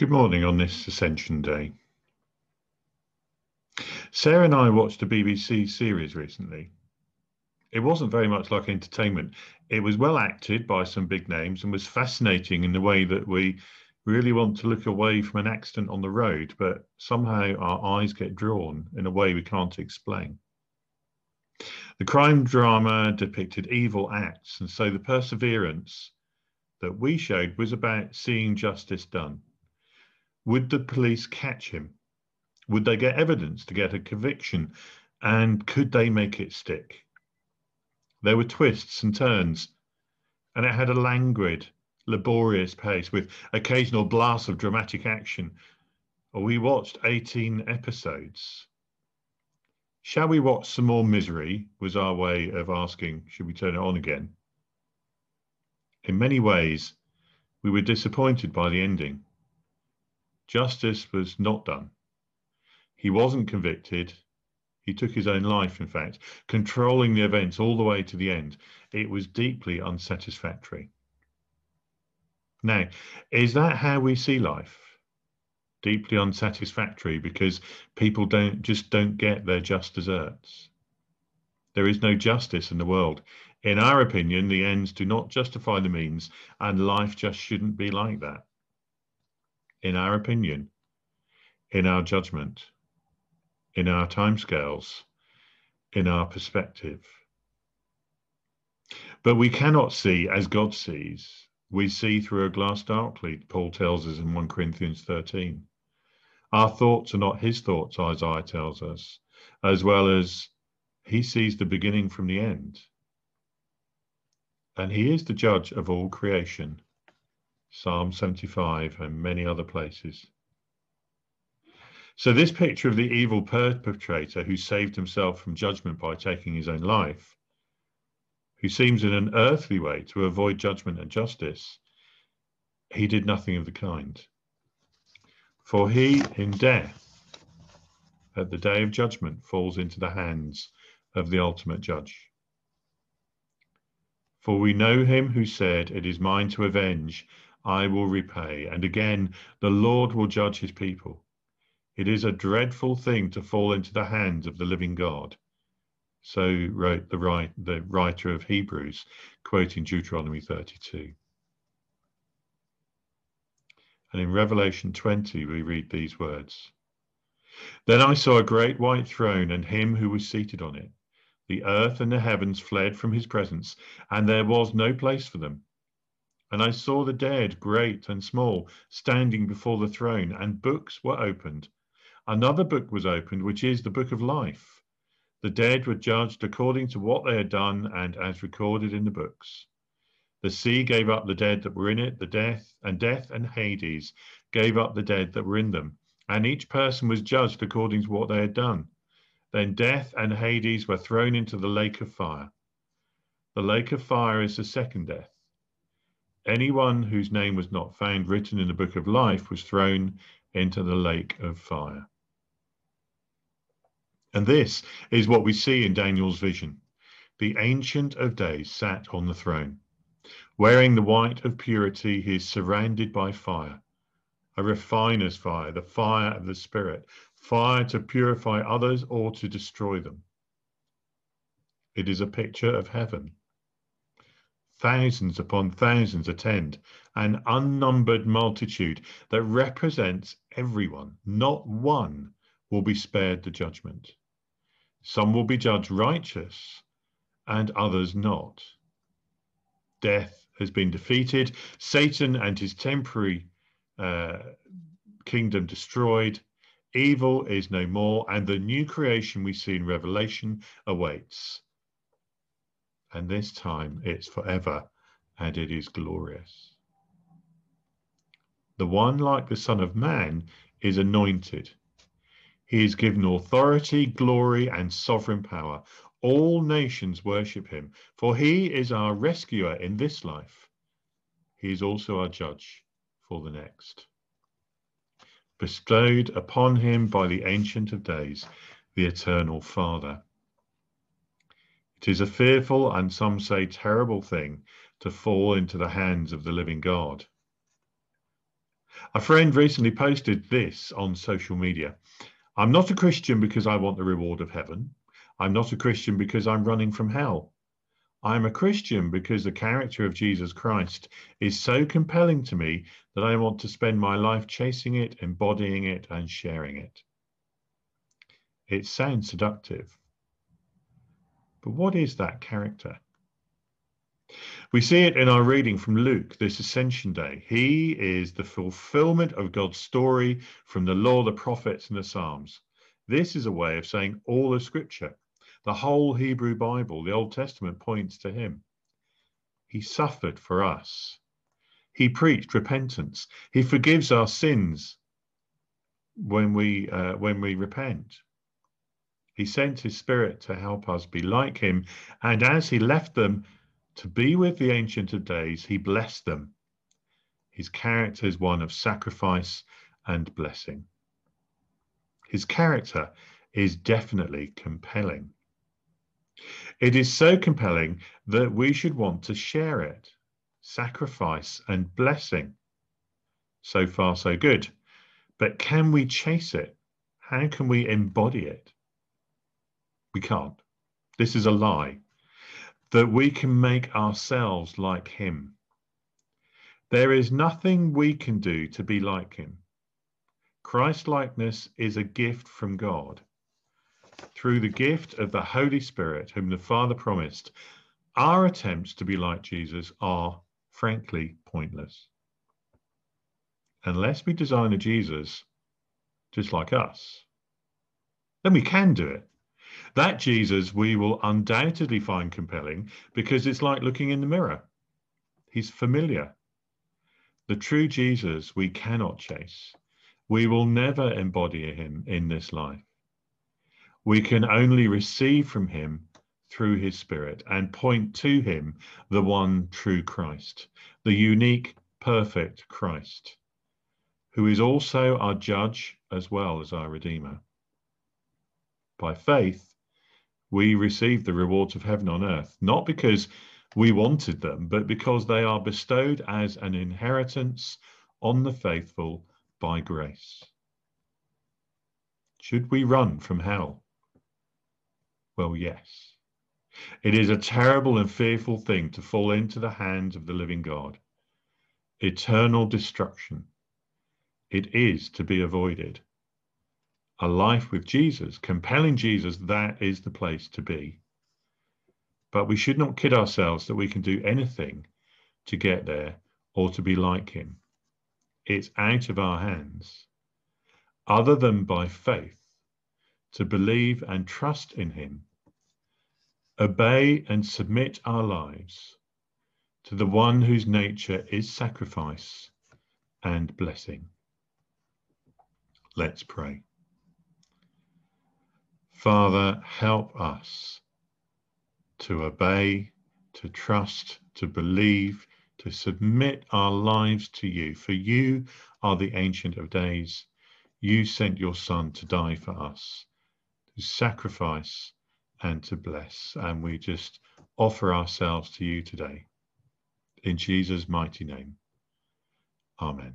Good morning on this Ascension Day. Sarah and I watched a BBC series recently. It wasn't very much like entertainment. It was well acted by some big names and was fascinating in the way that we really want to look away from an accident on the road, but somehow our eyes get drawn in a way we can't explain. The crime drama depicted evil acts, and so the perseverance that we showed was about seeing justice done. Would the police catch him? Would they get evidence to get a conviction? And could they make it stick? There were twists and turns, and it had a languid, laborious pace with occasional blasts of dramatic action. We watched 18 episodes. Shall we watch some more misery? was our way of asking, should we turn it on again? In many ways, we were disappointed by the ending. Justice was not done. He wasn't convicted. He took his own life, in fact, controlling the events all the way to the end. It was deeply unsatisfactory. Now, is that how we see life? Deeply unsatisfactory because people don't just don't get their just deserts. There is no justice in the world. In our opinion, the ends do not justify the means, and life just shouldn't be like that in our opinion, in our judgment, in our timescales, in our perspective. But we cannot see as God sees. We see through a glass darkly, Paul tells us in 1 Corinthians 13. Our thoughts are not his thoughts, Isaiah tells us, as well as he sees the beginning from the end. And he is the judge of all creation. Psalm 75, and many other places. So, this picture of the evil perpetrator who saved himself from judgment by taking his own life, who seems in an earthly way to avoid judgment and justice, he did nothing of the kind. For he, in death, at the day of judgment, falls into the hands of the ultimate judge. For we know him who said, It is mine to avenge, I will repay. And again, the Lord will judge his people. It is a dreadful thing to fall into the hands of the living God. So wrote the, right, the writer of Hebrews, quoting Deuteronomy 32. And in Revelation 20, we read these words Then I saw a great white throne and him who was seated on it. The earth and the heavens fled from his presence, and there was no place for them. And I saw the dead, great and small, standing before the throne, and books were opened. Another book was opened, which is the book of life. The dead were judged according to what they had done and as recorded in the books. The sea gave up the dead that were in it, the death and death and Hades gave up the dead that were in them, and each person was judged according to what they had done. Then death and Hades were thrown into the lake of fire. The lake of fire is the second death. Anyone whose name was not found written in the book of life was thrown into the lake of fire. And this is what we see in Daniel's vision. The Ancient of Days sat on the throne. Wearing the white of purity, he is surrounded by fire, a refiner's fire, the fire of the Spirit, fire to purify others or to destroy them. It is a picture of heaven Thousands upon thousands attend, an unnumbered multitude that represents everyone. Not one will be spared the judgment. Some will be judged righteous and others not. Death has been defeated, Satan and his temporary uh, kingdom destroyed. Evil is no more, and the new creation we see in Revelation awaits and this time it's forever, and it is glorious. The one like the Son of Man is anointed. He is given authority, glory, and sovereign power. All nations worship him, for he is our rescuer in this life. He is also our judge for the next. Bestowed upon him by the Ancient of Days, the Eternal Father. It is a fearful and some say terrible thing to fall into the hands of the living God. A friend recently posted this on social media. I'm not a Christian because I want the reward of heaven. I'm not a Christian because I'm running from hell. I'm a Christian because the character of Jesus Christ is so compelling to me that I want to spend my life chasing it, embodying it, and sharing it. It sounds seductive. But what is that character? We see it in our reading from Luke this Ascension Day. He is the fulfillment of God's story from the law, the prophets, and the Psalms. This is a way of saying all of Scripture. The whole Hebrew Bible, the Old Testament, points to him. He suffered for us. He preached repentance. He forgives our sins when we uh, when we repent. He sent his spirit to help us be like him, and as he left them to be with the Ancient of Days, he blessed them. His character is one of sacrifice and blessing. His character is definitely compelling. It is so compelling that we should want to share it. Sacrifice and blessing. So far, so good. But can we chase it? How can we embody it? We can't. This is a lie that we can make ourselves like him. There is nothing we can do to be like him. Christ likeness is a gift from God. Through the gift of the Holy Spirit, whom the Father promised, our attempts to be like Jesus are frankly pointless. Unless we design a Jesus just like us, then we can do it. That Jesus we will undoubtedly find compelling because it's like looking in the mirror. He's familiar. The true Jesus we cannot chase. We will never embody him in this life. We can only receive from him through his spirit and point to him, the one true Christ, the unique, perfect Christ, who is also our judge as well as our redeemer. By faith, we receive the rewards of heaven on earth, not because we wanted them, but because they are bestowed as an inheritance on the faithful by grace. Should we run from hell? Well, yes. It is a terrible and fearful thing to fall into the hands of the living God. Eternal destruction. It is to be avoided a life with Jesus, compelling Jesus, that is the place to be. But we should not kid ourselves that we can do anything to get there or to be like him. It's out of our hands. Other than by faith, to believe and trust in him, obey and submit our lives to the one whose nature is sacrifice and blessing. Let's pray. Father, help us to obey, to trust, to believe, to submit our lives to you. For you are the Ancient of Days. You sent your Son to die for us, to sacrifice and to bless. And we just offer ourselves to you today. In Jesus' mighty name. Amen.